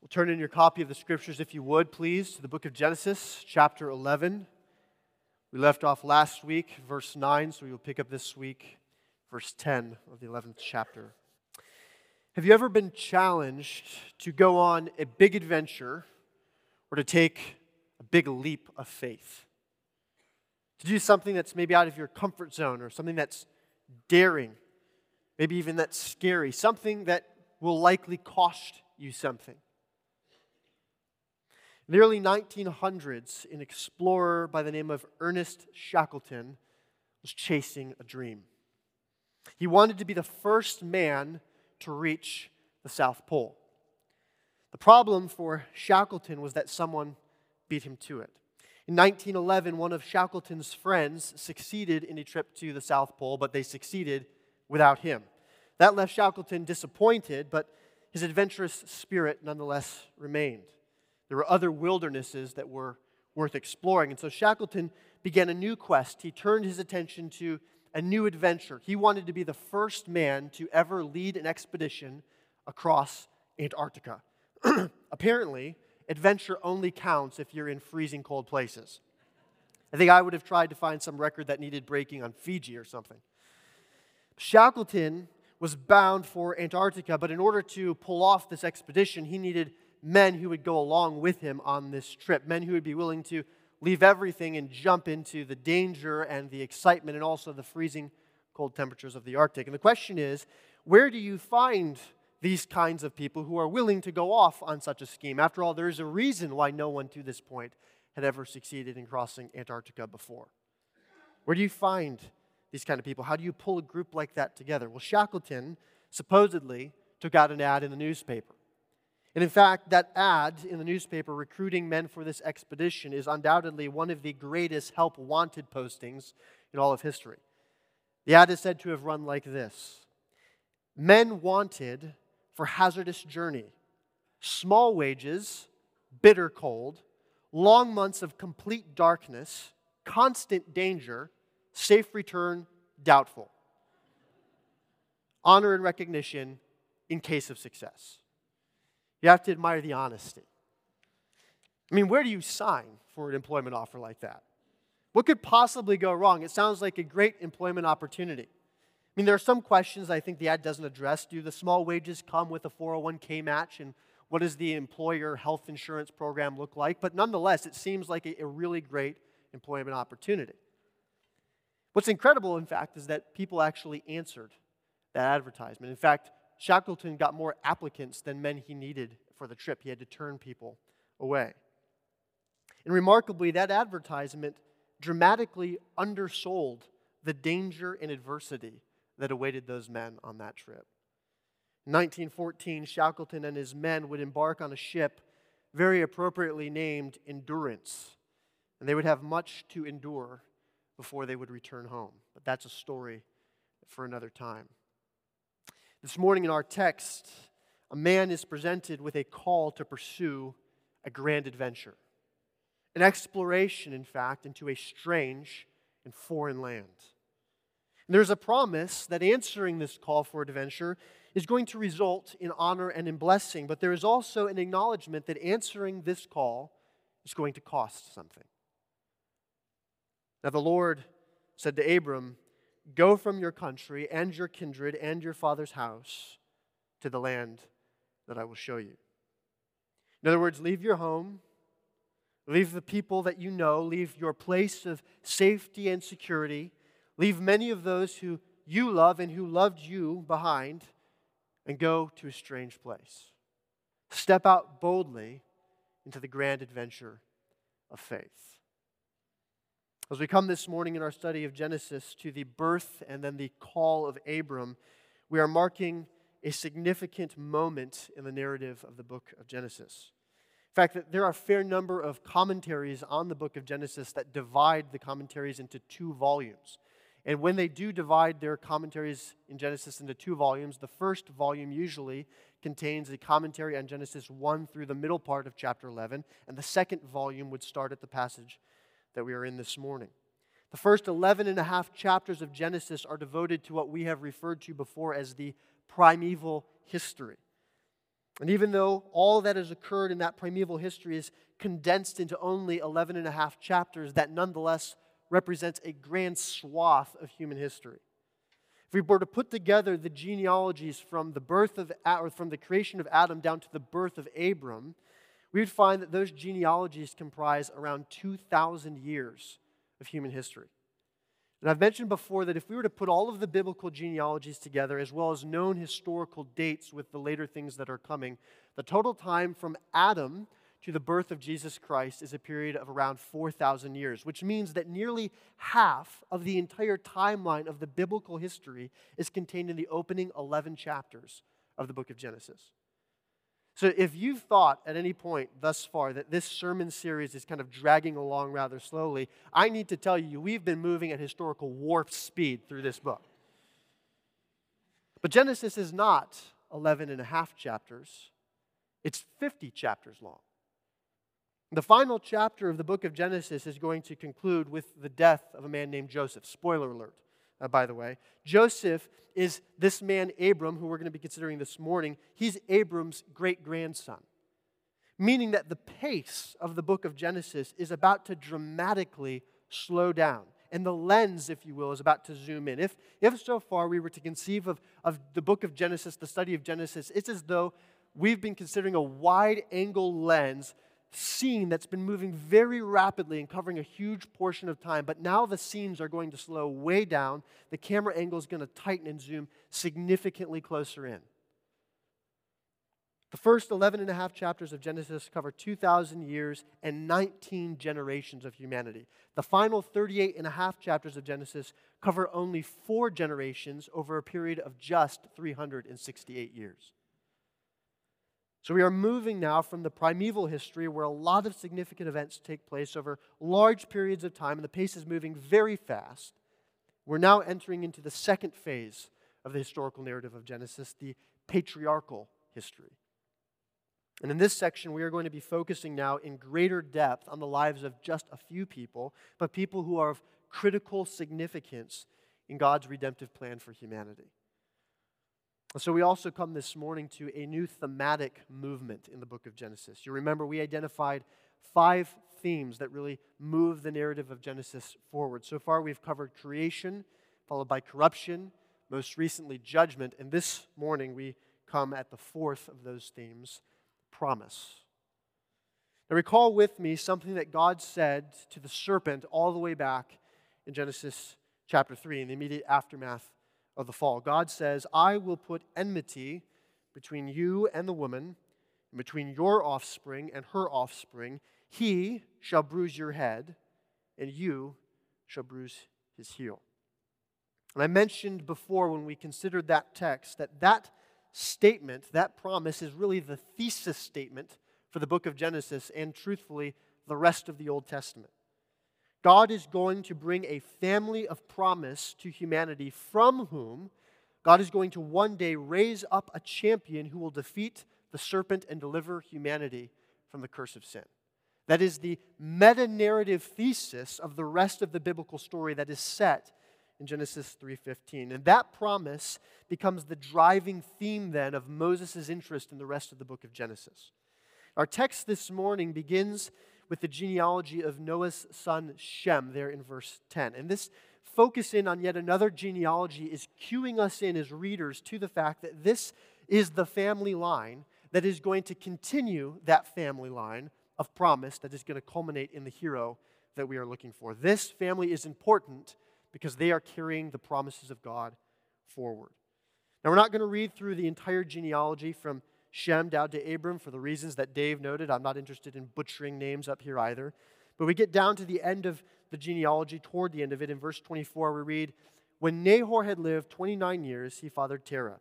We'll turn in your copy of the scriptures, if you would, please, to the book of Genesis, chapter 11. We left off last week, verse 9, so we will pick up this week, verse 10 of the 11th chapter. Have you ever been challenged to go on a big adventure or to take a big leap of faith? To do something that's maybe out of your comfort zone or something that's daring, maybe even that's scary, something that will likely cost you something. In the early 1900s, an explorer by the name of Ernest Shackleton was chasing a dream. He wanted to be the first man to reach the South Pole. The problem for Shackleton was that someone beat him to it. In 1911, one of Shackleton's friends succeeded in a trip to the South Pole, but they succeeded without him. That left Shackleton disappointed, but his adventurous spirit nonetheless remained. There were other wildernesses that were worth exploring. And so Shackleton began a new quest. He turned his attention to a new adventure. He wanted to be the first man to ever lead an expedition across Antarctica. Apparently, adventure only counts if you're in freezing cold places. I think I would have tried to find some record that needed breaking on Fiji or something. Shackleton was bound for Antarctica, but in order to pull off this expedition, he needed men who would go along with him on this trip, men who would be willing to leave everything and jump into the danger and the excitement and also the freezing cold temperatures of the Arctic. And the question is where do you find these kinds of people who are willing to go off on such a scheme? After all, there is a reason why no one to this point had ever succeeded in crossing Antarctica before. Where do you find these kind of people? How do you pull a group like that together? Well, Shackleton supposedly took out an ad in the newspaper. And in fact, that ad in the newspaper recruiting men for this expedition is undoubtedly one of the greatest help wanted postings in all of history. The ad is said to have run like this Men wanted for hazardous journey, small wages, bitter cold, long months of complete darkness, constant danger, safe return doubtful. Honor and recognition in case of success. You have to admire the honesty. I mean, where do you sign for an employment offer like that? What could possibly go wrong? It sounds like a great employment opportunity. I mean, there are some questions I think the ad doesn't address. Do the small wages come with a 401k match? And what does the employer health insurance program look like? But nonetheless, it seems like a, a really great employment opportunity. What's incredible, in fact, is that people actually answered that advertisement. In fact, Shackleton got more applicants than men he needed for the trip. He had to turn people away. And remarkably, that advertisement dramatically undersold the danger and adversity that awaited those men on that trip. In 1914, Shackleton and his men would embark on a ship very appropriately named Endurance, and they would have much to endure before they would return home. But that's a story for another time. This morning in our text, a man is presented with a call to pursue a grand adventure, an exploration, in fact, into a strange and foreign land. And there's a promise that answering this call for adventure is going to result in honor and in blessing, but there is also an acknowledgement that answering this call is going to cost something. Now, the Lord said to Abram, Go from your country and your kindred and your father's house to the land that I will show you. In other words, leave your home, leave the people that you know, leave your place of safety and security, leave many of those who you love and who loved you behind, and go to a strange place. Step out boldly into the grand adventure of faith. As we come this morning in our study of Genesis to the birth and then the call of Abram, we are marking a significant moment in the narrative of the book of Genesis. In fact, there are a fair number of commentaries on the book of Genesis that divide the commentaries into two volumes. And when they do divide their commentaries in Genesis into two volumes, the first volume usually contains a commentary on Genesis 1 through the middle part of chapter 11, and the second volume would start at the passage that we are in this morning. The first 11 and a half chapters of Genesis are devoted to what we have referred to before as the primeval history. And even though all that has occurred in that primeval history is condensed into only 11 and a half chapters, that nonetheless represents a grand swath of human history. If we were to put together the genealogies from the birth of or from the creation of Adam down to the birth of Abram, we would find that those genealogies comprise around 2,000 years of human history. And I've mentioned before that if we were to put all of the biblical genealogies together, as well as known historical dates with the later things that are coming, the total time from Adam to the birth of Jesus Christ is a period of around 4,000 years, which means that nearly half of the entire timeline of the biblical history is contained in the opening 11 chapters of the book of Genesis. So, if you've thought at any point thus far that this sermon series is kind of dragging along rather slowly, I need to tell you, we've been moving at historical warp speed through this book. But Genesis is not 11 and a half chapters, it's 50 chapters long. The final chapter of the book of Genesis is going to conclude with the death of a man named Joseph. Spoiler alert uh, by the way. Joseph is this man, Abram, who we're going to be considering this morning. He's Abram's great grandson, meaning that the pace of the book of Genesis is about to dramatically slow down. And the lens, if you will, is about to zoom in. If, if so far we were to conceive of, of the book of Genesis, the study of Genesis, it's as though we've been considering a wide angle lens scene that's been moving very rapidly and covering a huge portion of time, but now the scenes are going to slow way down. The camera angle is going to tighten and zoom significantly closer in. The first 11 and a half chapters of Genesis cover 2,000 years and 19 generations of humanity. The final 38 and a half chapters of Genesis cover only four generations over a period of just 368 years. So we are moving now from the primeval history where a lot of significant events take place over large periods of time and the pace is moving very fast. We're now entering into the second phase of the historical narrative of Genesis, the patriarchal history. And in this section, we are going to be focusing now in greater depth on the lives of just a few people, but people who are of critical significance in God's redemptive plan for humanity. So, we also come this morning to a new thematic movement in the book of Genesis. You remember we identified five themes that really move the narrative of Genesis forward. So far, we've covered creation, followed by corruption, most recently, judgment, and this morning we come at the fourth of those themes promise. Now, recall with me something that God said to the serpent all the way back in Genesis chapter 3, in the immediate aftermath of the fall. God says, I will put enmity between you and the woman, and between your offspring and her offspring. He shall bruise your head, and you shall bruise his heel. And I mentioned before when we considered that text that that statement, that promise, is really the thesis statement for the book of Genesis and, truthfully, the rest of the Old Testament. God is going to bring a family of promise to humanity from whom God is going to one day raise up a champion who will defeat the serpent and deliver humanity from the curse of sin. That is the meta narrative thesis of the rest of the biblical story that is set in Genesis 3:15. And that promise becomes the driving theme then of Moses' interest in the rest of the book of Genesis. Our text this morning begins with the genealogy of Noah's son Shem there in verse 10. And this focus in on yet another genealogy is cueing us in as readers to the fact that this is the family line that is going to continue that family line of promise that is going to culminate in the hero that we are looking for. This family is important because they are carrying the promises of God forward. Now, we're not going to read through the entire genealogy from Shem down to Abram for the reasons that Dave noted. I'm not interested in butchering names up here either. But we get down to the end of the genealogy, toward the end of it, in verse 24, we read, When Nahor had lived 29 years, he fathered Terah.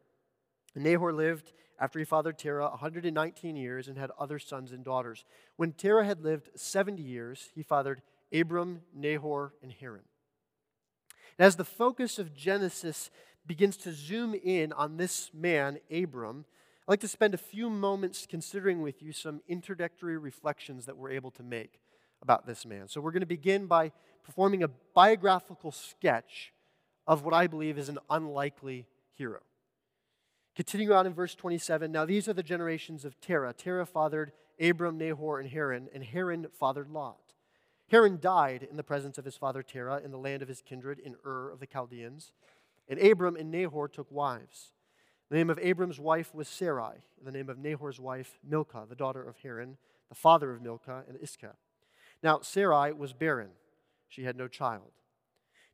And Nahor lived, after he fathered Terah, 119 years and had other sons and daughters. When Terah had lived 70 years, he fathered Abram, Nahor, and Haran. And as the focus of Genesis begins to zoom in on this man, Abram, I'd like to spend a few moments considering with you some introductory reflections that we're able to make about this man. So, we're going to begin by performing a biographical sketch of what I believe is an unlikely hero. Continuing on in verse 27, now these are the generations of Terah. Terah fathered Abram, Nahor, and Haran, and Haran fathered Lot. Haran died in the presence of his father Terah in the land of his kindred in Ur of the Chaldeans. And Abram and Nahor took wives. The name of Abram's wife was Sarai, and the name of Nahor's wife, Milcah, the daughter of Haran, the father of Milcah and Iscah. Now, Sarai was barren, she had no child.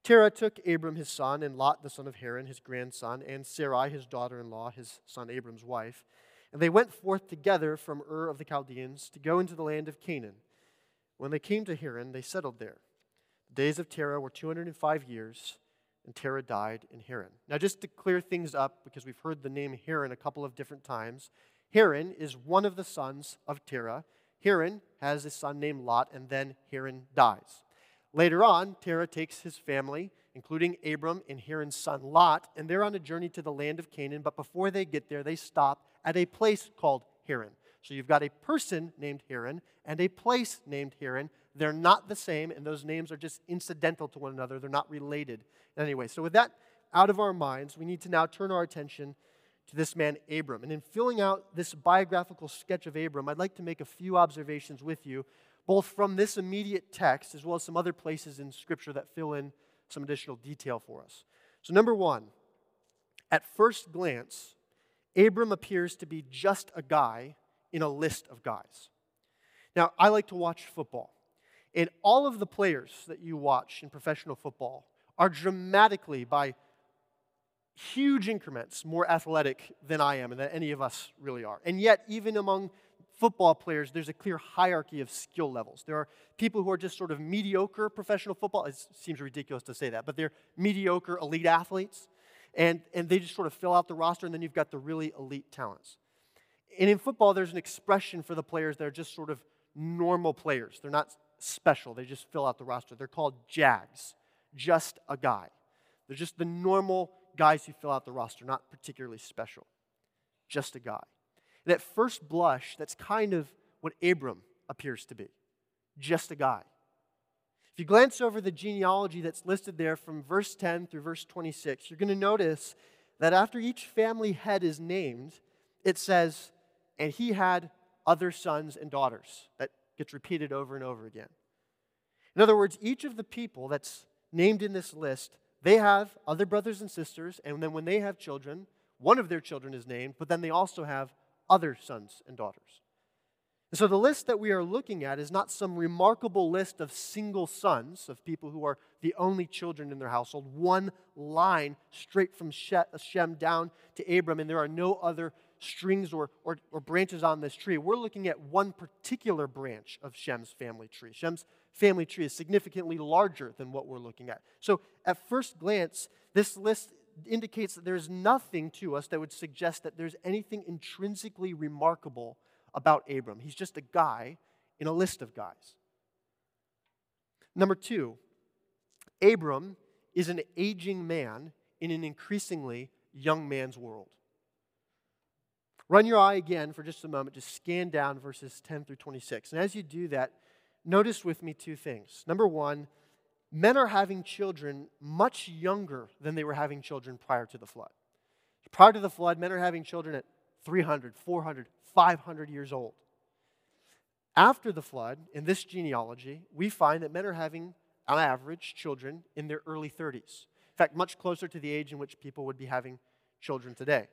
Terah took Abram his son, and Lot the son of Haran, his grandson, and Sarai his daughter in law, his son Abram's wife. And they went forth together from Ur of the Chaldeans to go into the land of Canaan. When they came to Haran, they settled there. The days of Terah were 205 years and Terah died in Haran. Now, just to clear things up, because we've heard the name Haran a couple of different times, Haran is one of the sons of Terah. Haran has a son named Lot, and then Haran dies. Later on, Terah takes his family, including Abram and Haran's son Lot, and they're on a journey to the land of Canaan. But before they get there, they stop at a place called Haran. So you've got a person named Haran and a place named Haran. They're not the same, and those names are just incidental to one another. They're not related Anyway, so with that out of our minds, we need to now turn our attention to this man, Abram. And in filling out this biographical sketch of Abram, I'd like to make a few observations with you, both from this immediate text as well as some other places in Scripture that fill in some additional detail for us. So, number one, at first glance, Abram appears to be just a guy in a list of guys. Now, I like to watch football. And all of the players that you watch in professional football are dramatically, by huge increments, more athletic than I am and than any of us really are. And yet, even among football players, there's a clear hierarchy of skill levels. There are people who are just sort of mediocre professional football. It seems ridiculous to say that, but they're mediocre elite athletes, and, and they just sort of fill out the roster, and then you've got the really elite talents. And in football, there's an expression for the players that are just sort of normal players. They're not special, they just fill out the roster. They're called JAGs just a guy. They're just the normal guys who fill out the roster, not particularly special. Just a guy. And at first blush, that's kind of what Abram appears to be just a guy. If you glance over the genealogy that's listed there from verse 10 through verse 26, you're going to notice that after each family head is named, it says, and he had other sons and daughters. That gets repeated over and over again. In other words, each of the people that's named in this list, they have other brothers and sisters, and then when they have children, one of their children is named, but then they also have other sons and daughters. And so the list that we are looking at is not some remarkable list of single sons, of people who are the only children in their household, one line straight from Shem down to Abram, and there are no other strings or, or, or, branches on this tree. We're looking at one particular branch of Shem's family tree. Shem's family tree is significantly larger than what we're looking at. So, at first glance, this list indicates that there's nothing to us that would suggest that there's anything intrinsically remarkable about Abram. He's just a guy in a list of guys. Number two, Abram is an aging man in an increasingly young man's world. Run your eye again for just a moment. Just scan down verses 10 through 26. And as you do that, notice with me two things. Number one, men are having children much younger than they were having children prior to the flood. Prior to the flood, men are having children at 300, 400, 500 years old. After the flood, in this genealogy, we find that men are having, on average, children in their early 30s. In fact, much closer to the age in which people would be having children today.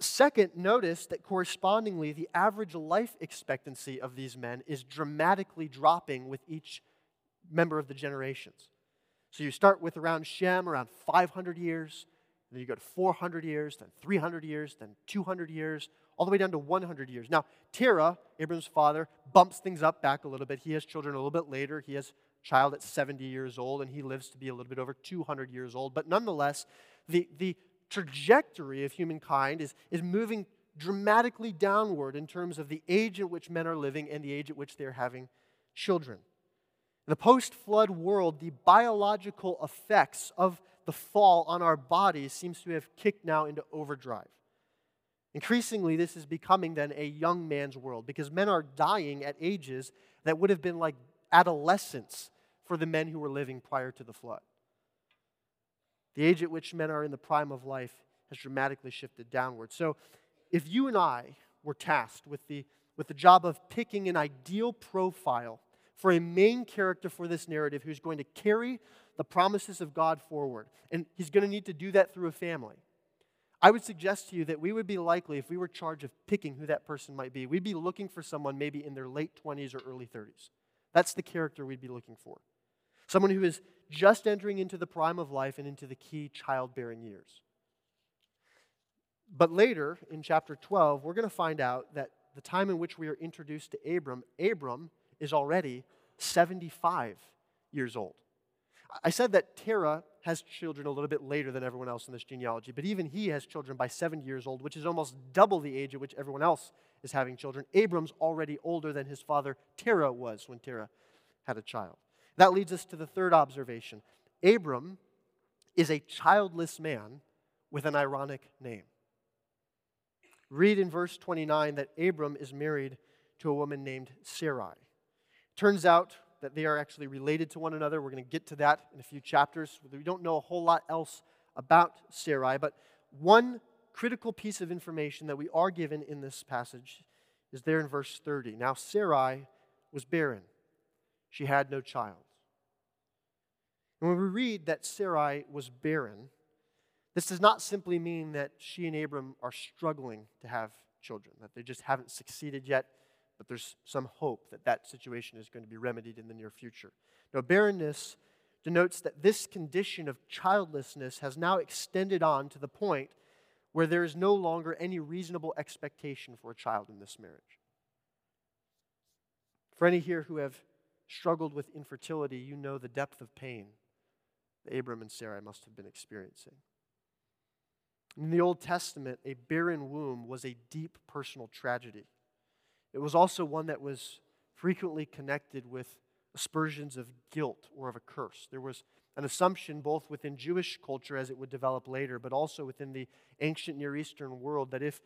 Second, notice that correspondingly, the average life expectancy of these men is dramatically dropping with each member of the generations. So you start with around Shem, around 500 years, then you go to 400 years, then 300 years, then 200 years, all the way down to 100 years. Now, Terah, Abram's father, bumps things up back a little bit. He has children a little bit later. He has a child at 70 years old, and he lives to be a little bit over 200 years old. But nonetheless, the, the trajectory of humankind is, is moving dramatically downward in terms of the age at which men are living and the age at which they're having children. In the post flood world, the biological effects of the fall on our bodies seems to have kicked now into overdrive. Increasingly, this is becoming then a young man's world because men are dying at ages that would have been like adolescence for the men who were living prior to the flood. The age at which men are in the prime of life has dramatically shifted downward. So if you and I were tasked with the, with the job of picking an ideal profile for a main character for this narrative who's going to carry the promises of God forward, and he's going to need to do that through a family. I would suggest to you that we would be likely, if we were charged of picking who that person might be, we'd be looking for someone maybe in their late 20s or early 30s. That's the character we'd be looking for. Someone who is just entering into the prime of life and into the key childbearing years. But later in chapter 12, we're going to find out that the time in which we are introduced to Abram, Abram is already 75 years old. I said that Terah has children a little bit later than everyone else in this genealogy, but even he has children by 70 years old, which is almost double the age at which everyone else is having children. Abram's already older than his father Terah was when Terah had a child. That leads us to the third observation. Abram is a childless man with an ironic name. Read in verse 29 that Abram is married to a woman named Sarai. Turns out that they are actually related to one another. We're going to get to that in a few chapters. We don't know a whole lot else about Sarai, but one critical piece of information that we are given in this passage is there in verse 30. Now, Sarai was barren, she had no child. And when we read that Sarai was barren, this does not simply mean that she and Abram are struggling to have children, that they just haven't succeeded yet, but there's some hope that that situation is going to be remedied in the near future. Now, barrenness denotes that this condition of childlessness has now extended on to the point where there is no longer any reasonable expectation for a child in this marriage. For any here who have struggled with infertility, you know the depth of pain that Abram and Sarai must have been experiencing. In the Old Testament, a barren womb was a deep personal tragedy. It was also one that was frequently connected with aspersions of guilt or of a curse. There was an assumption both within Jewish culture as it would develop later, but also within the ancient Near Eastern world that if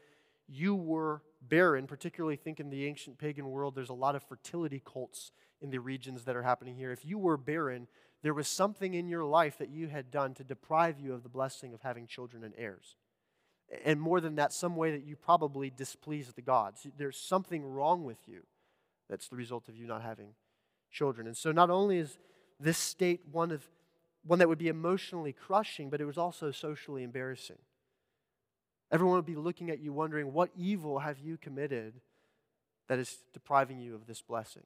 you were barren, particularly think in the ancient pagan world, there's a lot of fertility cults in the regions that are happening here. If you were barren, there was something in your life that you had done to deprive you of the blessing of having children and heirs. And more than that, some way that you probably displeased the gods. There's something wrong with you that's the result of you not having children. And so not only is this state one of one that would be emotionally crushing, but it was also socially embarrassing. Everyone would be looking at you wondering, what evil have you committed that is depriving you of this blessing?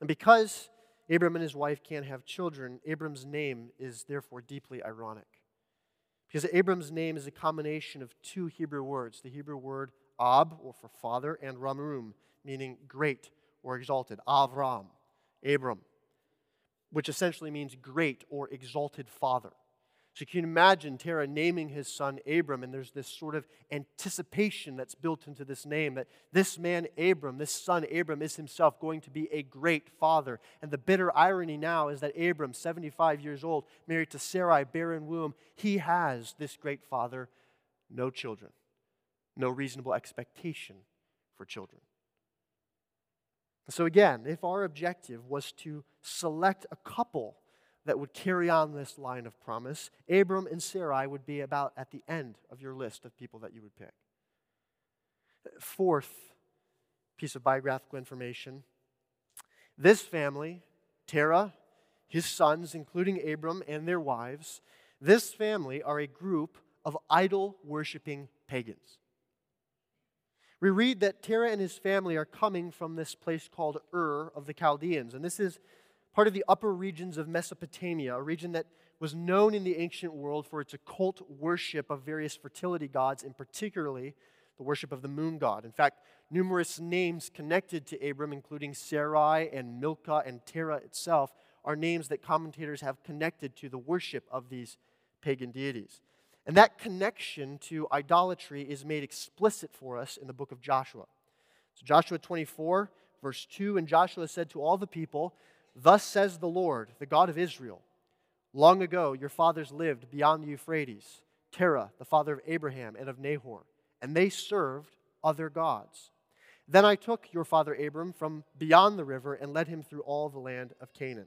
And because Abram and his wife can't have children, Abram's name is therefore deeply ironic. Because Abram's name is a combination of two Hebrew words the Hebrew word Ab, or for father, and Ramum, meaning great or exalted. Avram, Abram, which essentially means great or exalted father. So you can imagine Terah naming his son Abram, and there's this sort of anticipation that's built into this name that this man Abram, this son Abram, is himself going to be a great father. And the bitter irony now is that Abram, 75 years old, married to Sarai, barren womb, he has this great father, no children, no reasonable expectation for children. So, again, if our objective was to select a couple that would carry on this line of promise, Abram and Sarai would be about at the end of your list of people that you would pick. Fourth piece of biographical information this family, Terah, his sons, including Abram and their wives, this family are a group of idol worshiping pagans. We read that Terah and his family are coming from this place called Ur of the Chaldeans. And this is part of the upper regions of Mesopotamia, a region that was known in the ancient world for its occult worship of various fertility gods, and particularly the worship of the moon god. In fact, numerous names connected to Abram, including Sarai and Milcah and Terah itself, are names that commentators have connected to the worship of these pagan deities. And that connection to idolatry is made explicit for us in the book of Joshua. So, Joshua 24, verse 2 And Joshua said to all the people, Thus says the Lord, the God of Israel Long ago, your fathers lived beyond the Euphrates, Terah, the father of Abraham and of Nahor, and they served other gods. Then I took your father Abram from beyond the river and led him through all the land of Canaan.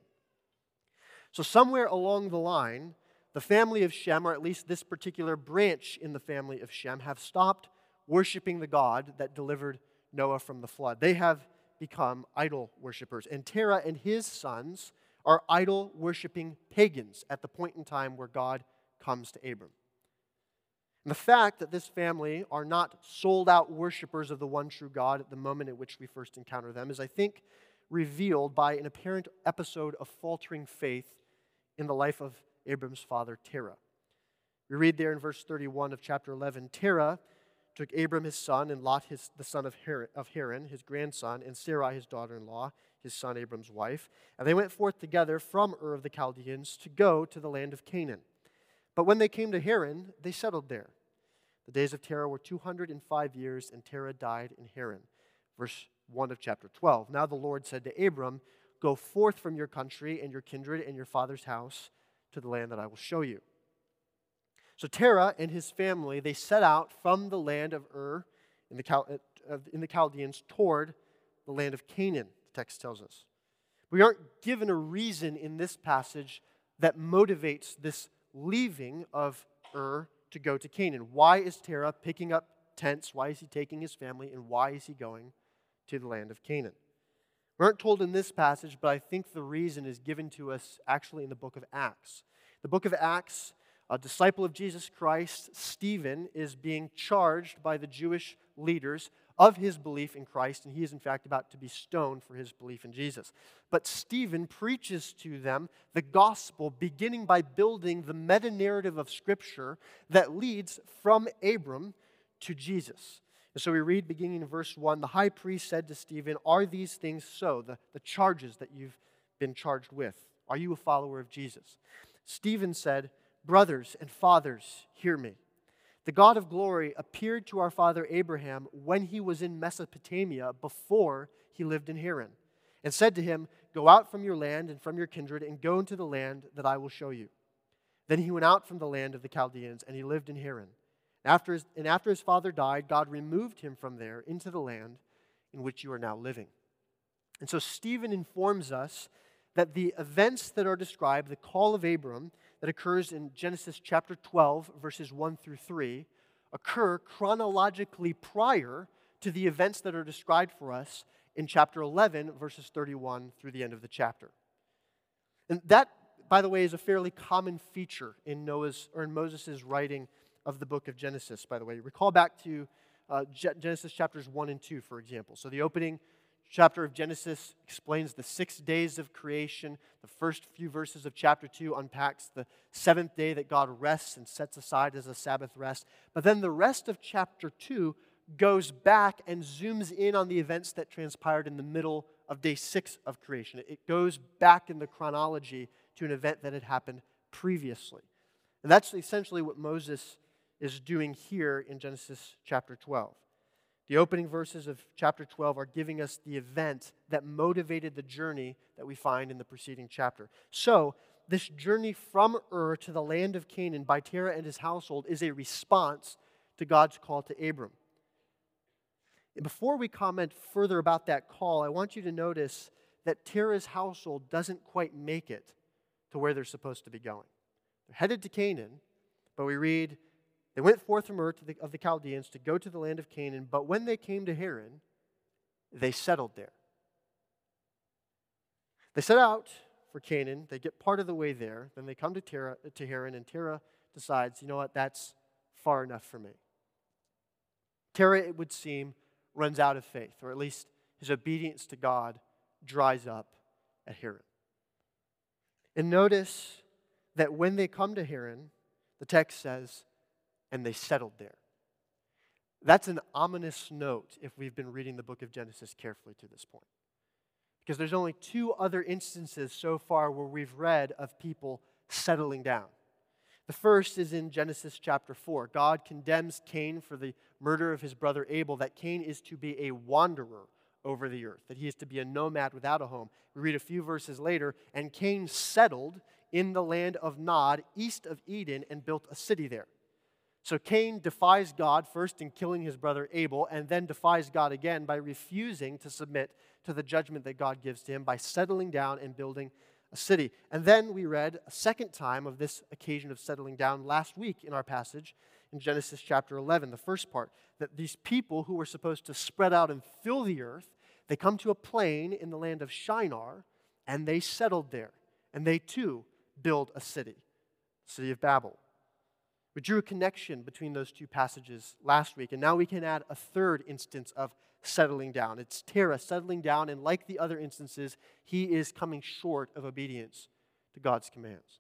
So, somewhere along the line, the family of Shem, or at least this particular branch in the family of Shem, have stopped worshiping the God that delivered Noah from the flood. They have become idol worshippers. And Terah and his sons are idol worshiping pagans at the point in time where God comes to Abram. And the fact that this family are not sold out worshippers of the one true God at the moment at which we first encounter them is, I think, revealed by an apparent episode of faltering faith in the life of Abram's father, Terah. We read there in verse 31 of chapter 11 Terah took Abram his son and Lot, his, the son of Haran, of Haran, his grandson, and Sarai, his daughter in law, his son Abram's wife. And they went forth together from Ur of the Chaldeans to go to the land of Canaan. But when they came to Haran, they settled there. The days of Terah were 205 years, and Terah died in Haran. Verse 1 of chapter 12. Now the Lord said to Abram, Go forth from your country and your kindred and your father's house to the land that I will show you. So Terah and his family, they set out from the land of Ur in the, Chal- uh, in the Chaldeans toward the land of Canaan, the text tells us. We aren't given a reason in this passage that motivates this leaving of Ur to go to Canaan. Why is Terah picking up tents? Why is he taking his family? And why is he going to the land of Canaan? We aren't told in this passage, but I think the reason is given to us actually in the book of Acts. The book of Acts, a disciple of Jesus Christ, Stephen, is being charged by the Jewish leaders of his belief in Christ, and he is in fact about to be stoned for his belief in Jesus. But Stephen preaches to them the gospel, beginning by building the meta narrative of Scripture that leads from Abram to Jesus. And so we read beginning in verse 1 the high priest said to Stephen, Are these things so? The, the charges that you've been charged with. Are you a follower of Jesus? Stephen said, Brothers and fathers, hear me. The God of glory appeared to our father Abraham when he was in Mesopotamia before he lived in Haran, and said to him, Go out from your land and from your kindred and go into the land that I will show you. Then he went out from the land of the Chaldeans, and he lived in Haran. After his, and after his father died, God removed him from there into the land in which you are now living. And so Stephen informs us that the events that are described, the call of Abram, that occurs in Genesis chapter 12, verses 1 through 3, occur chronologically prior to the events that are described for us in chapter 11, verses 31 through the end of the chapter. And that, by the way, is a fairly common feature in Noah's or in Moses' writing of the book of Genesis, by the way. Recall back to uh, Genesis chapters 1 and 2, for example. So the opening chapter of Genesis explains the six days of creation. The first few verses of chapter 2 unpacks the seventh day that God rests and sets aside as a Sabbath rest. But then the rest of chapter 2 goes back and zooms in on the events that transpired in the middle of day six of creation. It goes back in the chronology to an event that had happened previously. And that's essentially what Moses is doing here in Genesis chapter 12. The opening verses of chapter 12 are giving us the event that motivated the journey that we find in the preceding chapter. So, this journey from Ur to the land of Canaan by Terah and his household is a response to God's call to Abram. Before we comment further about that call, I want you to notice that Terah's household doesn't quite make it to where they're supposed to be going. They're headed to Canaan, but we read they went forth from Ur the, of the Chaldeans to go to the land of Canaan, but when they came to Haran, they settled there. They set out for Canaan. They get part of the way there. Then they come to, Terah, to Haran, and Terah decides, you know what, that's far enough for me. Terah, it would seem, runs out of faith, or at least his obedience to God dries up at Haran. And notice that when they come to Haran, the text says, and they settled there. That's an ominous note if we've been reading the book of Genesis carefully to this point. Because there's only two other instances so far where we've read of people settling down. The first is in Genesis chapter 4. God condemns Cain for the murder of his brother Abel, that Cain is to be a wanderer over the earth, that he is to be a nomad without a home. We read a few verses later, and Cain settled in the land of Nod, east of Eden, and built a city there. So Cain defies God first in killing his brother Abel, and then defies God again by refusing to submit to the judgment that God gives to him by settling down and building a city. And then we read a second time of this occasion of settling down last week in our passage in Genesis chapter 11, the first part, that these people who were supposed to spread out and fill the earth, they come to a plain in the land of Shinar, and they settled there. And they too build a city, city of Babel. We drew a connection between those two passages last week, and now we can add a third instance of settling down. It's Terah settling down, and like the other instances, he is coming short of obedience to God's commands.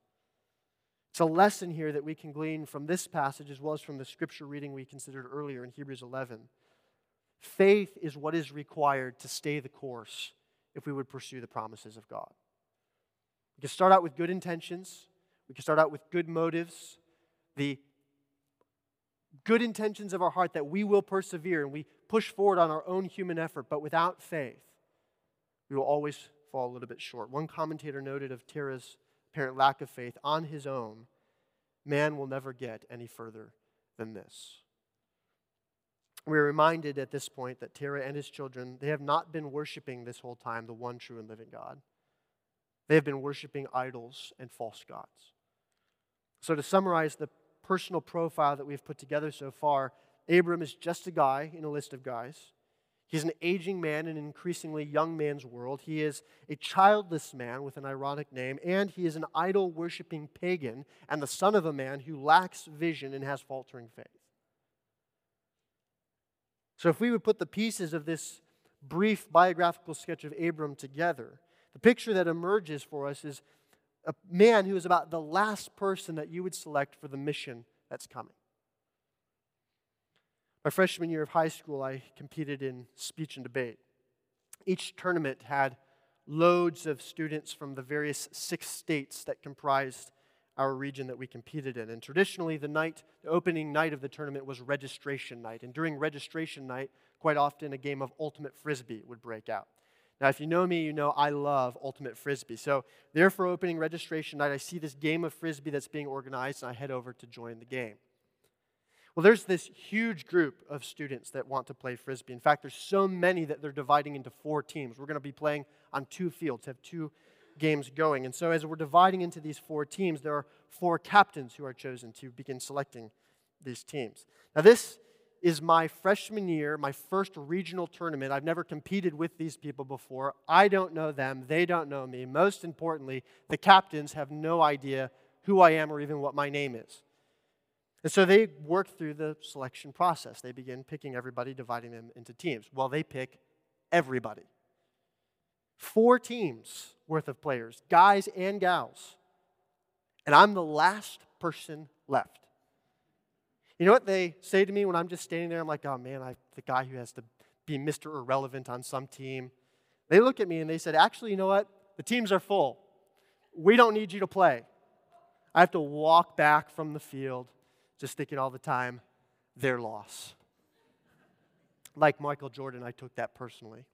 It's a lesson here that we can glean from this passage as well as from the scripture reading we considered earlier in Hebrews 11. Faith is what is required to stay the course if we would pursue the promises of God. We can start out with good intentions, we can start out with good motives, the good intentions of our heart that we will persevere and we push forward on our own human effort, but without faith, we will always fall a little bit short. One commentator noted of Terah's apparent lack of faith on his own, man will never get any further than this. We're reminded at this point that Terah and his children, they have not been worshiping this whole time the one true and living God. They have been worshiping idols and false gods. So, to summarize the personal profile that we've put together so far, Abram is just a guy in a list of guys. He's an aging man in an increasingly young man's world. He is a childless man with an ironic name, and he is an idol worshiping pagan and the son of a man who lacks vision and has faltering faith. So, if we would put the pieces of this brief biographical sketch of Abram together, the picture that emerges for us is a man who is about the last person that you would select for the mission that's coming. My freshman year of high school, I competed in speech and debate. Each tournament had loads of students from the various six states that comprised our region that we competed in. And traditionally, the night, the opening night of the tournament was registration night. And during registration night, quite often a game of ultimate frisbee would break out. Now, if you know me, you know I love ultimate frisbee. So, there for opening registration night, I see this game of frisbee that's being organized, and I head over to join the game. Well, there's this huge group of students that want to play frisbee. In fact, there's so many that they're dividing into four teams. We're going to be playing on two fields, have two games going. And so, as we're dividing into these four teams, there are four captains who are chosen to begin selecting these teams. Now, this is my freshman year, my first regional tournament. I've never competed with these people before. I don't know them, they don't know me. Most importantly, the captains have no idea who I am or even what my name is. And so they work through the selection process. They begin picking everybody, dividing them into teams. Well, they pick everybody. Four teams worth of players, guys and gals. And I'm the last person left. You know what they say to me when I'm just standing there? I'm like, oh man, I'm the guy who has to be Mr. Irrelevant on some team. They look at me and they said, actually, you know what? The teams are full. We don't need you to play. I have to walk back from the field just thinking all the time, their loss. Like Michael Jordan, I took that personally.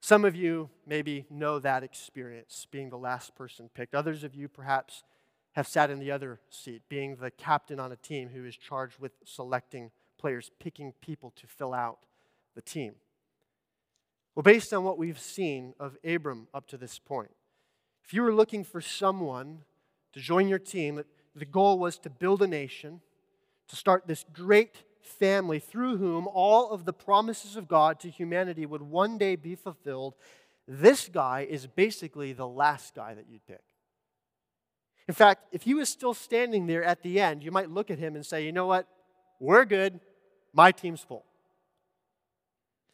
Some of you maybe know that experience, being the last person picked. Others of you perhaps have sat in the other seat, being the captain on a team who is charged with selecting players, picking people to fill out the team. Well, based on what we've seen of Abram up to this point, if you were looking for someone to join your team the goal was to build a nation, to start this great family through whom all of the promises of God to humanity would one day be fulfilled. This guy is basically the last guy that you'd pick. In fact, if he was still standing there at the end, you might look at him and say, you know what? We're good. My team's full.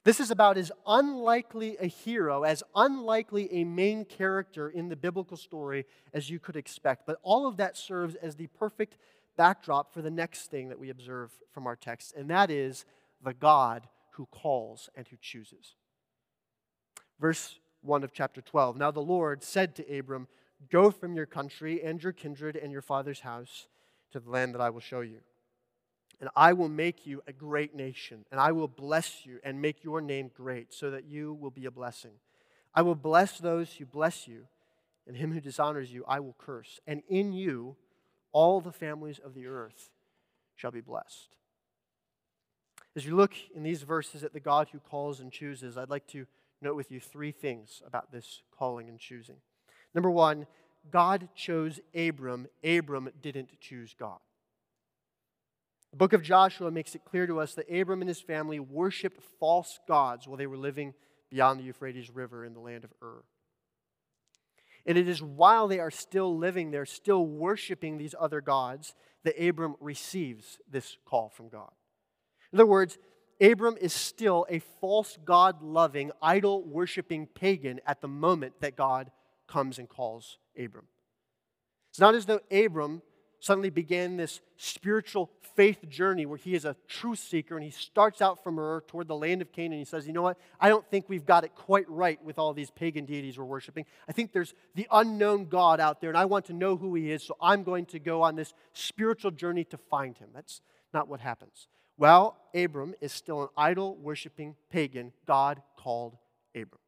This is about as unlikely a hero, as unlikely a main character in the biblical story as you could expect. But all of that serves as the perfect backdrop for the next thing that we observe from our text, and that is the God who calls and who chooses. Verse 1 of chapter 12 Now the Lord said to Abram, Go from your country and your kindred and your father's house to the land that I will show you. And I will make you a great nation, and I will bless you and make your name great, so that you will be a blessing. I will bless those who bless you, and him who dishonors you I will curse. And in you all the families of the earth shall be blessed. As you look in these verses at the God who calls and chooses, I'd like to note with you three things about this calling and choosing. Number one, God chose Abram, Abram didn't choose God. The book of Joshua makes it clear to us that Abram and his family worshiped false gods while they were living beyond the Euphrates River in the land of Ur. And it is while they are still living there, still worshiping these other gods, that Abram receives this call from God. In other words, Abram is still a false God loving, idol worshiping pagan at the moment that God comes and calls Abram. It's not as though Abram suddenly began this spiritual faith journey where he is a truth seeker and he starts out from Ur toward the land of Canaan. And he says, You know what? I don't think we've got it quite right with all these pagan deities we're worshiping. I think there's the unknown God out there and I want to know who he is, so I'm going to go on this spiritual journey to find him. That's not what happens. Well, Abram is still an idol worshiping pagan. God called Abram.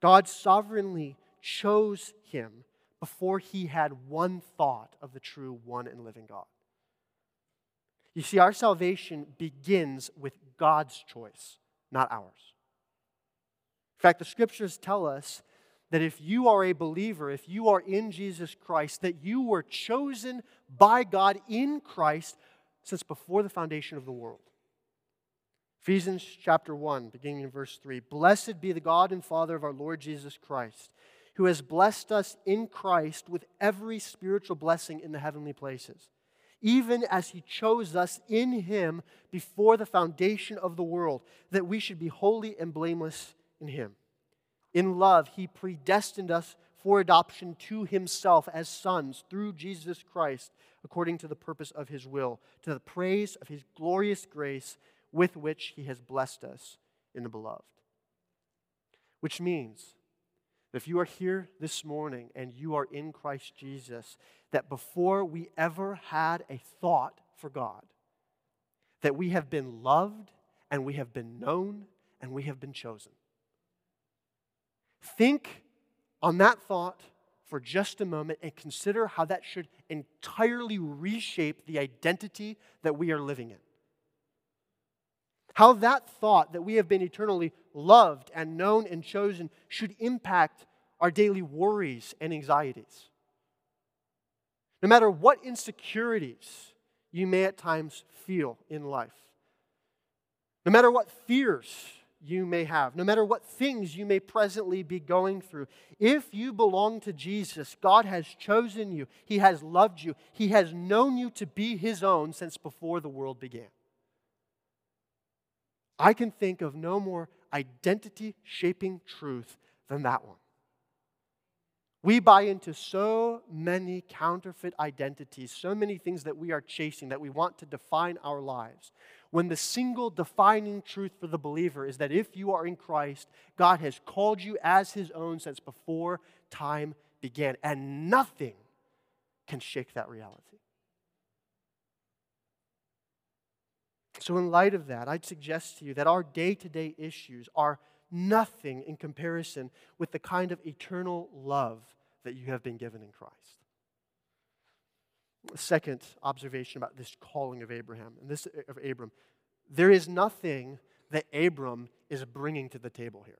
God sovereignly chose him before he had one thought of the true one and living God. You see, our salvation begins with God's choice, not ours. In fact, the scriptures tell us that if you are a believer, if you are in Jesus Christ, that you were chosen by God in Christ since before the foundation of the world. Ephesians chapter 1, beginning in verse 3 Blessed be the God and Father of our Lord Jesus Christ who has blessed us in Christ with every spiritual blessing in the heavenly places, even as he chose us in him before the foundation of the world, that we should be holy and blameless in him. In love, he predestined us for adoption to himself as sons through Jesus Christ, according to the purpose of his will, to the praise of his glorious grace with which he has blessed us in the beloved. Which means if you are here this morning and you are in Christ Jesus, that before we ever had a thought for God, that we have been loved and we have been known and we have been chosen. Think on that thought for just a moment and consider how that should entirely reshape the identity that we are living in. How that thought that we have been eternally loved and known and chosen should impact our daily worries and anxieties. No matter what insecurities you may at times feel in life, no matter what fears you may have, no matter what things you may presently be going through, if you belong to Jesus, God has chosen you, He has loved you, He has known you to be His own since before the world began. I can think of no more identity shaping truth than that one. We buy into so many counterfeit identities, so many things that we are chasing, that we want to define our lives. When the single defining truth for the believer is that if you are in Christ, God has called you as his own since before time began, and nothing can shake that reality. So, in light of that, I'd suggest to you that our day to day issues are nothing in comparison with the kind of eternal love that you have been given in Christ. Second observation about this calling of Abraham and this of Abram, there is nothing that Abram is bringing to the table here.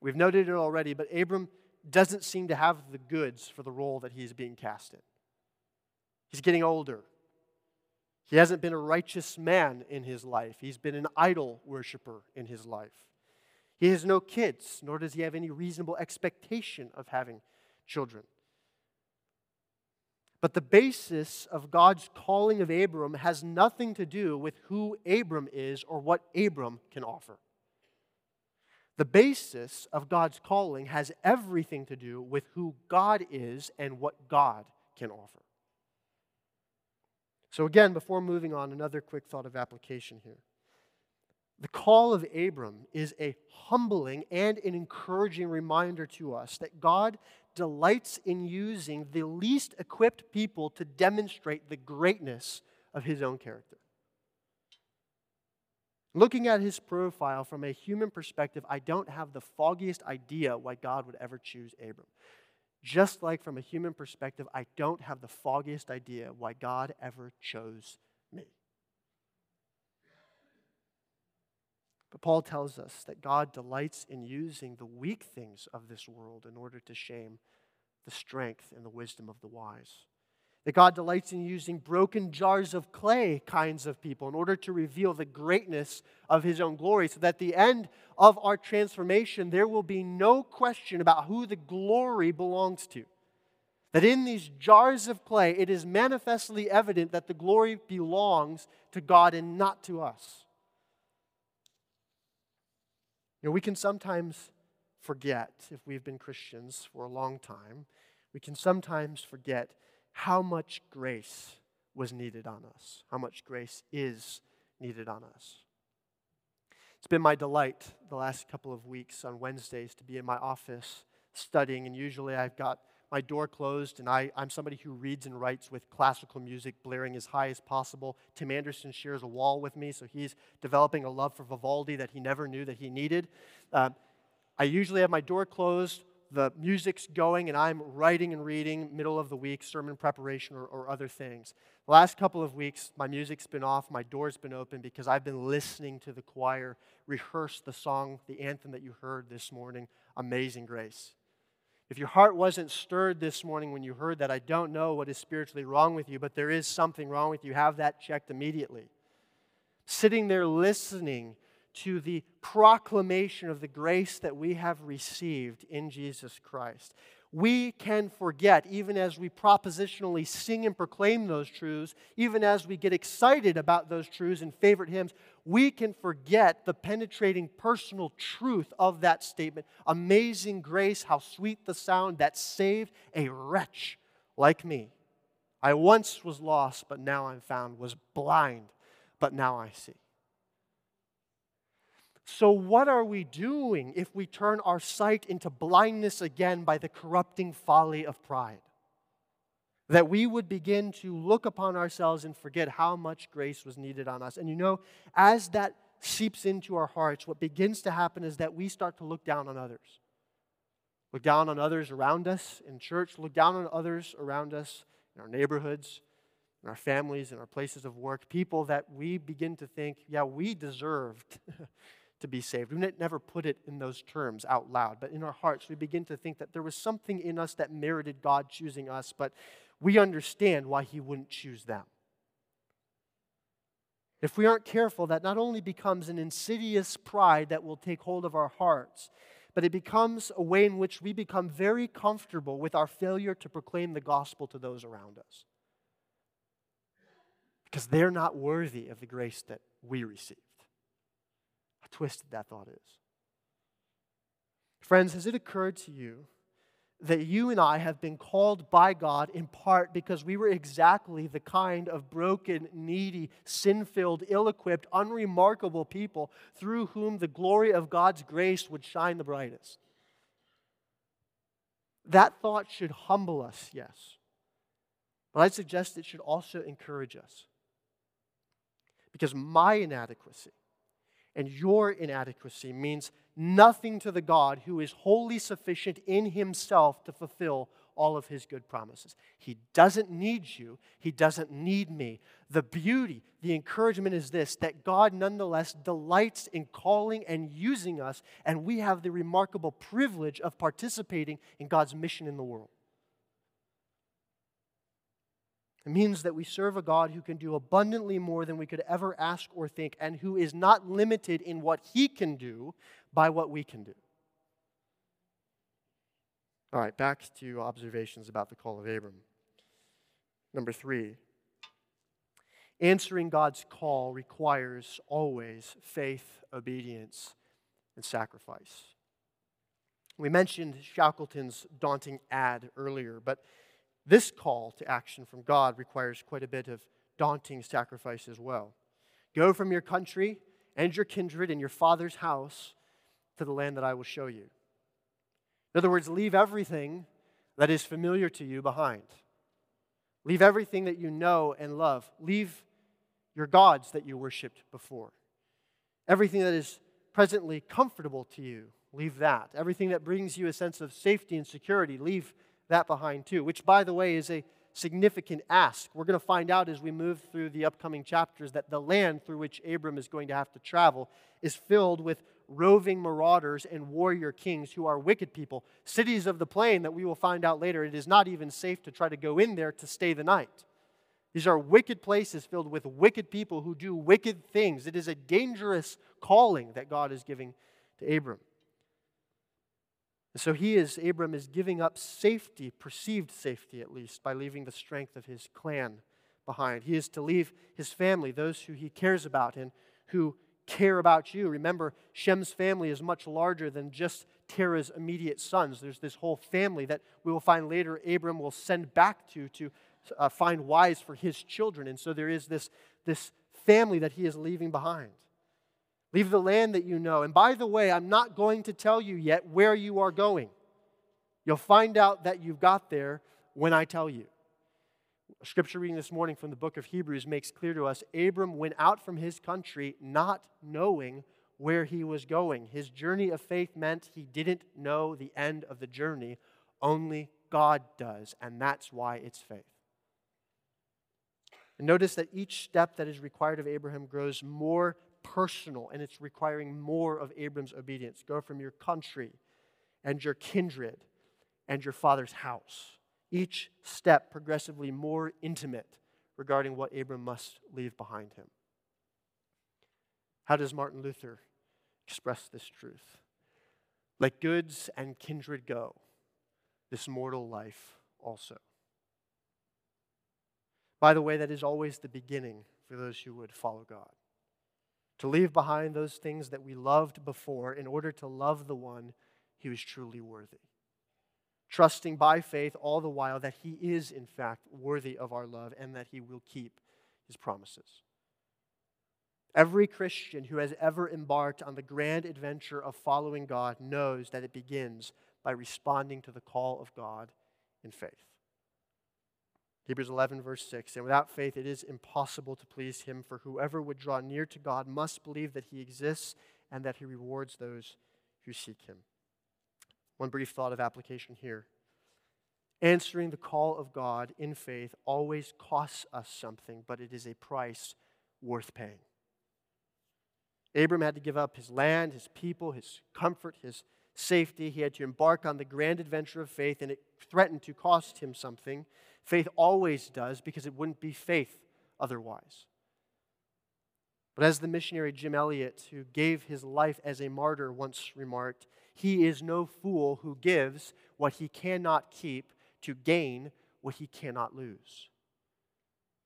We've noted it already, but Abram doesn't seem to have the goods for the role that he's being cast in. He's getting older. He hasn't been a righteous man in his life. He's been an idol worshiper in his life. He has no kids, nor does he have any reasonable expectation of having children. But the basis of God's calling of Abram has nothing to do with who Abram is or what Abram can offer. The basis of God's calling has everything to do with who God is and what God can offer. So, again, before moving on, another quick thought of application here. The call of Abram is a humbling and an encouraging reminder to us that God delights in using the least equipped people to demonstrate the greatness of his own character. Looking at his profile from a human perspective, I don't have the foggiest idea why God would ever choose Abram. Just like from a human perspective, I don't have the foggiest idea why God ever chose me. But Paul tells us that God delights in using the weak things of this world in order to shame the strength and the wisdom of the wise. That God delights in using broken jars of clay kinds of people in order to reveal the greatness of His own glory, so that at the end of our transformation, there will be no question about who the glory belongs to. That in these jars of clay, it is manifestly evident that the glory belongs to God and not to us. You know, we can sometimes forget, if we've been Christians for a long time, we can sometimes forget how much grace was needed on us, how much grace is needed on us. It's been my delight the last couple of weeks on Wednesdays to be in my office studying, and usually I've got my door closed, and I, I'm somebody who reads and writes with classical music blaring as high as possible. Tim Anderson shares a wall with me, so he's developing a love for Vivaldi that he never knew that he needed. Uh, I usually have my door closed, the music's going, and I'm writing and reading middle of the week, sermon preparation or, or other things. The last couple of weeks, my music's been off, my door's been open because I've been listening to the choir rehearse the song, the anthem that you heard this morning, Amazing Grace. If your heart wasn't stirred this morning when you heard that, I don't know what is spiritually wrong with you, but there is something wrong with you. Have that checked immediately. Sitting there listening to the proclamation of the grace that we have received in Jesus Christ we can forget, even as we propositionally sing and proclaim those truths, even as we get excited about those truths in favorite hymns, we can forget the penetrating personal truth of that statement. Amazing grace, how sweet the sound that saved a wretch like me. I once was lost, but now I'm found, was blind, but now I see. So, what are we doing if we turn our sight into blindness again by the corrupting folly of pride? That we would begin to look upon ourselves and forget how much grace was needed on us. And you know, as that seeps into our hearts, what begins to happen is that we start to look down on others. Look down on others around us in church, look down on others around us in our neighborhoods, in our families, in our places of work, people that we begin to think, yeah, we deserved to be saved. We never put it in those terms out loud, but in our hearts, we begin to think that there was something in us that merited God choosing us, but we understand why He wouldn't choose them. If we aren't careful, that not only becomes an insidious pride that will take hold of our hearts, but it becomes a way in which we become very comfortable with our failure to proclaim the gospel to those around us. Because they're not worthy of the grace that we receive twisted that thought is. Friends, has it occurred to you that you and I have been called by God in part because we were exactly the kind of broken, needy, sin filled, ill equipped, unremarkable people through whom the glory of God's grace would shine the brightest? That thought should humble us, yes. But I'd suggest it should also encourage us. Because my inadequacy, and your inadequacy means nothing to the God who is wholly sufficient in himself to fulfill all of his good promises. He doesn't need you, he doesn't need me. The beauty, the encouragement is this that God nonetheless delights in calling and using us, and we have the remarkable privilege of participating in God's mission in the world. It means that we serve a God who can do abundantly more than we could ever ask or think, and who is not limited in what he can do by what we can do. All right, back to observations about the call of Abram. Number three, answering God's call requires always faith, obedience, and sacrifice. We mentioned Shackleton's daunting ad earlier, but this call to action from God requires quite a bit of daunting sacrifice as well. Go from your country and your kindred and your father's house to the land that I will show you. In other words, leave everything that is familiar to you behind. Leave everything that you know and love. Leave your gods that you worshiped before. Everything that is presently comfortable to you, leave that. Everything that brings you a sense of safety and security, leave that behind too, which, by the way, is a significant ask. We're going to find out as we move through the upcoming chapters that the land through which Abram is going to have to travel is filled with roving marauders and warrior kings who are wicked people. Cities of the plain that we will find out later, it is not even safe to try to go in there to stay the night. These are wicked places filled with wicked people who do wicked things. It is a dangerous calling that God is giving to Abram. And so he is, Abram is giving up safety, perceived safety at least, by leaving the strength of his clan behind. He is to leave his family, those who he cares about and who care about you. Remember, Shem's family is much larger than just Terah's immediate sons. There's this whole family that we will find later Abram will send back to to uh, find wives for his children. And so there is this, this family that he is leaving behind. Leave the land that you know. And by the way, I'm not going to tell you yet where you are going. You'll find out that you've got there when I tell you. Scripture reading this morning from the book of Hebrews makes clear to us Abram went out from his country not knowing where he was going. His journey of faith meant he didn't know the end of the journey, only God does, and that's why it's faith. And notice that each step that is required of Abraham grows more personal and it's requiring more of Abram's obedience. Go from your country and your kindred and your father's house. Each step progressively more intimate regarding what Abram must leave behind him. How does Martin Luther express this truth? Let goods and kindred go, this mortal life also. By the way, that is always the beginning for those who would follow God to leave behind those things that we loved before in order to love the one who is truly worthy. Trusting by faith all the while that he is, in fact, worthy of our love and that he will keep his promises. Every Christian who has ever embarked on the grand adventure of following God knows that it begins by responding to the call of God in faith. Hebrews 11, verse 6. And without faith, it is impossible to please him, for whoever would draw near to God must believe that he exists and that he rewards those who seek him. One brief thought of application here. Answering the call of God in faith always costs us something, but it is a price worth paying. Abram had to give up his land, his people, his comfort, his safety. He had to embark on the grand adventure of faith, and it threatened to cost him something. Faith always does because it wouldn't be faith otherwise. But as the missionary Jim Elliot, who gave his life as a martyr, once remarked, he is no fool who gives what he cannot keep to gain what he cannot lose.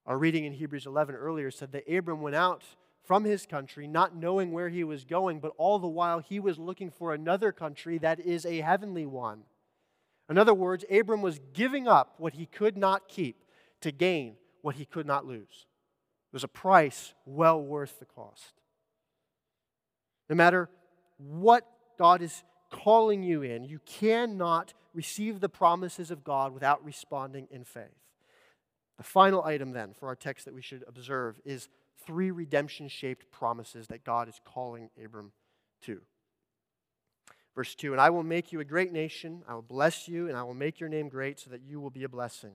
Our reading in Hebrews 11 earlier said that Abram went out from his country, not knowing where he was going, but all the while he was looking for another country that is a heavenly one. In other words, Abram was giving up what he could not keep to gain what he could not lose. It was a price well worth the cost. No matter what God is calling you in, you cannot receive the promises of God without responding in faith. The final item, then, for our text that we should observe is three redemption shaped promises that God is calling Abram to. Verse 2 And I will make you a great nation, I will bless you, and I will make your name great so that you will be a blessing.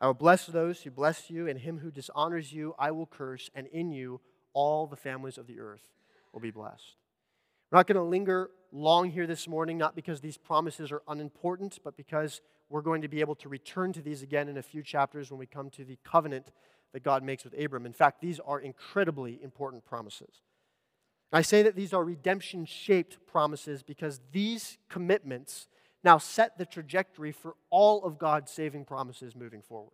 I will bless those who bless you, and him who dishonors you I will curse, and in you all the families of the earth will be blessed. We're not going to linger long here this morning, not because these promises are unimportant, but because we're going to be able to return to these again in a few chapters when we come to the covenant that God makes with Abram. In fact, these are incredibly important promises. I say that these are redemption shaped promises because these commitments now set the trajectory for all of God's saving promises moving forward.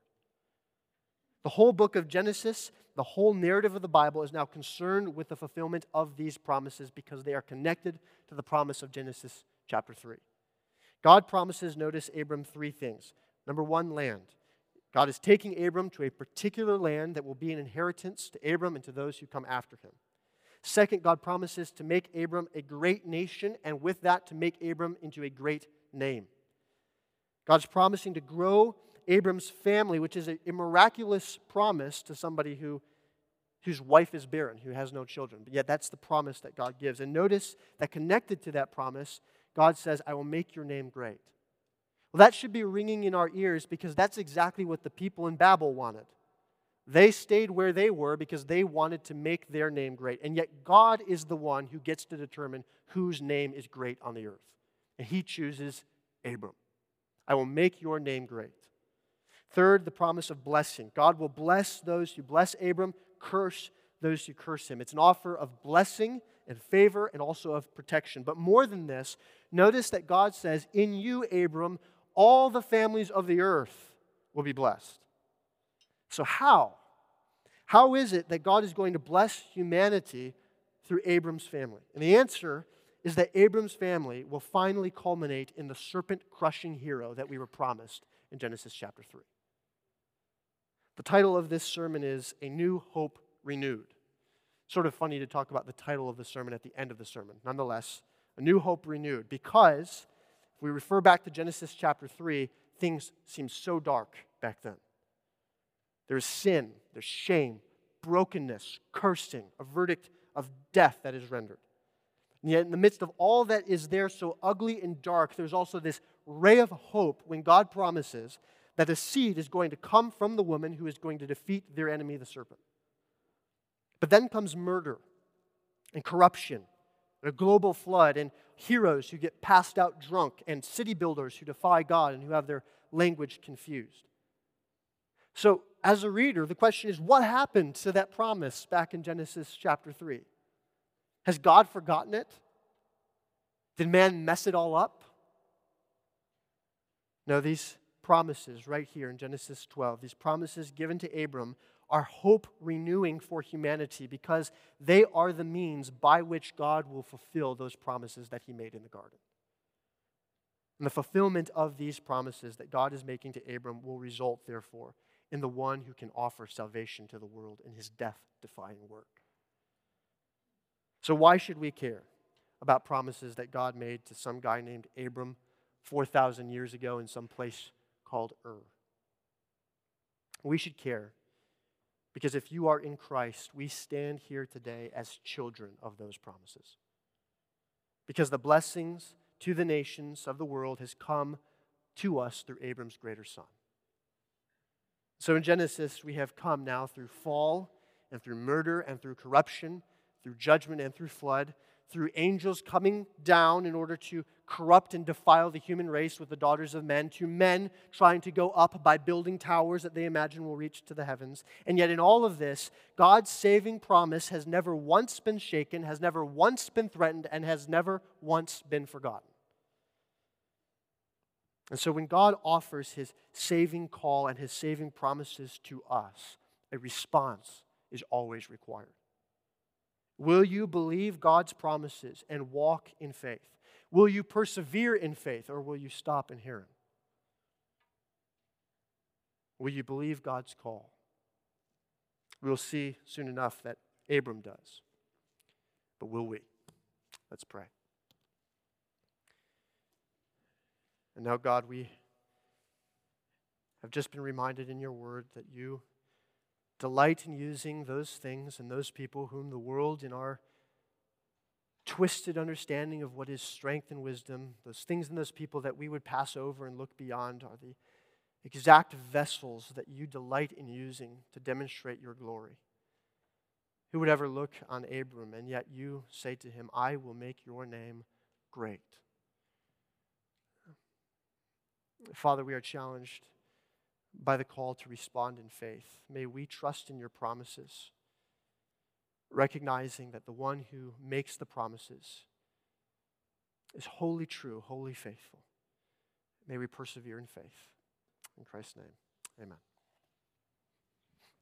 The whole book of Genesis, the whole narrative of the Bible is now concerned with the fulfillment of these promises because they are connected to the promise of Genesis chapter 3. God promises, notice Abram, three things. Number one, land. God is taking Abram to a particular land that will be an inheritance to Abram and to those who come after him. Second, God promises to make Abram a great nation, and with that, to make Abram into a great name. God's promising to grow Abram's family, which is a, a miraculous promise to somebody who, whose wife is barren, who has no children. But yet, that's the promise that God gives. And notice that connected to that promise, God says, I will make your name great. Well, that should be ringing in our ears because that's exactly what the people in Babel wanted. They stayed where they were because they wanted to make their name great. And yet, God is the one who gets to determine whose name is great on the earth. And He chooses Abram. I will make your name great. Third, the promise of blessing. God will bless those who bless Abram, curse those who curse him. It's an offer of blessing and favor and also of protection. But more than this, notice that God says, In you, Abram, all the families of the earth will be blessed. So, how? How is it that God is going to bless humanity through Abram's family? And the answer is that Abram's family will finally culminate in the serpent crushing hero that we were promised in Genesis chapter 3. The title of this sermon is A New Hope Renewed. Sort of funny to talk about the title of the sermon at the end of the sermon. Nonetheless, A New Hope Renewed, because if we refer back to Genesis chapter 3, things seemed so dark back then. There's sin, there's shame, brokenness, cursing, a verdict of death that is rendered. And yet, in the midst of all that is there so ugly and dark, there's also this ray of hope when God promises that a seed is going to come from the woman who is going to defeat their enemy, the serpent. But then comes murder and corruption, and a global flood, and heroes who get passed out drunk, and city builders who defy God and who have their language confused. So, as a reader, the question is what happened to that promise back in Genesis chapter 3? Has God forgotten it? Did man mess it all up? No, these promises right here in Genesis 12, these promises given to Abram are hope renewing for humanity because they are the means by which God will fulfill those promises that he made in the garden. And the fulfillment of these promises that God is making to Abram will result, therefore, in the one who can offer salvation to the world in his death defying work. So, why should we care about promises that God made to some guy named Abram 4,000 years ago in some place called Ur? We should care because if you are in Christ, we stand here today as children of those promises. Because the blessings to the nations of the world has come to us through Abram's greater son. So in Genesis, we have come now through fall and through murder and through corruption, through judgment and through flood, through angels coming down in order to corrupt and defile the human race with the daughters of men, to men trying to go up by building towers that they imagine will reach to the heavens. And yet, in all of this, God's saving promise has never once been shaken, has never once been threatened, and has never once been forgotten. And so, when God offers his saving call and his saving promises to us, a response is always required. Will you believe God's promises and walk in faith? Will you persevere in faith or will you stop and hear Him? Will you believe God's call? We'll see soon enough that Abram does. But will we? Let's pray. And now, God, we have just been reminded in your word that you delight in using those things and those people whom the world, in our twisted understanding of what is strength and wisdom, those things and those people that we would pass over and look beyond, are the exact vessels that you delight in using to demonstrate your glory. Who would ever look on Abram and yet you say to him, I will make your name great? Father, we are challenged by the call to respond in faith. May we trust in your promises, recognizing that the one who makes the promises is wholly true, wholly faithful. May we persevere in faith. In Christ's name, amen.